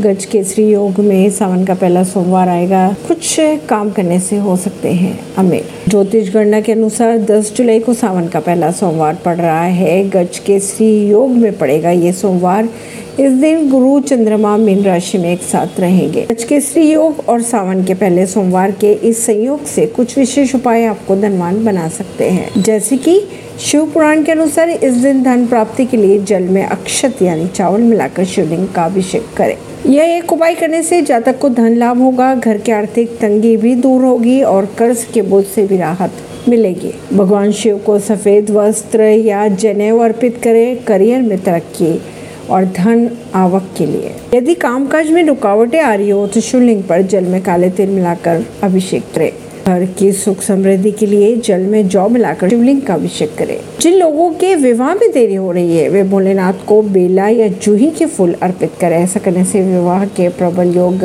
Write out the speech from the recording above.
गज केसरी योग में सावन का पहला सोमवार आएगा। कुछ काम करने से हो सकते हैं, अमीर। ज्योतिष गणना के अनुसार 10 जुलाई को सावन का पहला सोमवार पड़ रहा है। गज केसरी योग में पड़ेगा ये सोमवार। इस दिन गुरु चंद्रमा मीन राशि में एक साथ रहेंगे। गज केसरी योग और सावन के पहले सोमवार के इस संयोग से कुछ विशेष उपाय आपको धनवान बना सकते हैं। जैसे कि शिव पुराण के अनुसार इस दिन धन प्राप्ति के लिए जल में अक्षत यानी चावल मिलाकर शिवलिंग का अभिषेक करें। यह एक उपाय करने से जातक को धन लाभ होगा, घर की आर्थिक तंगी भी दूर होगी और कर्ज के बोझ से भी राहत मिलेगी। भगवान शिव को सफ़ेद वस्त्र या जनेऊ अर्पित करें, करियर में तरक्की और धन आवक के लिए। यदि कामकाज में रुकावटें आ रही हो तो शिवलिंग पर जल में काले तिल मिलाकर अभिषेक करें। घर की सुख समृद्धि के लिए जल में जौ मिलाकर शिवलिंग का अभिषेक करें। जिन लोगों के विवाह में देरी हो रही है, वे भोलेनाथ को बेला या जूही के फूल अर्पित करें। ऐसा करने से विवाह के प्रबल योग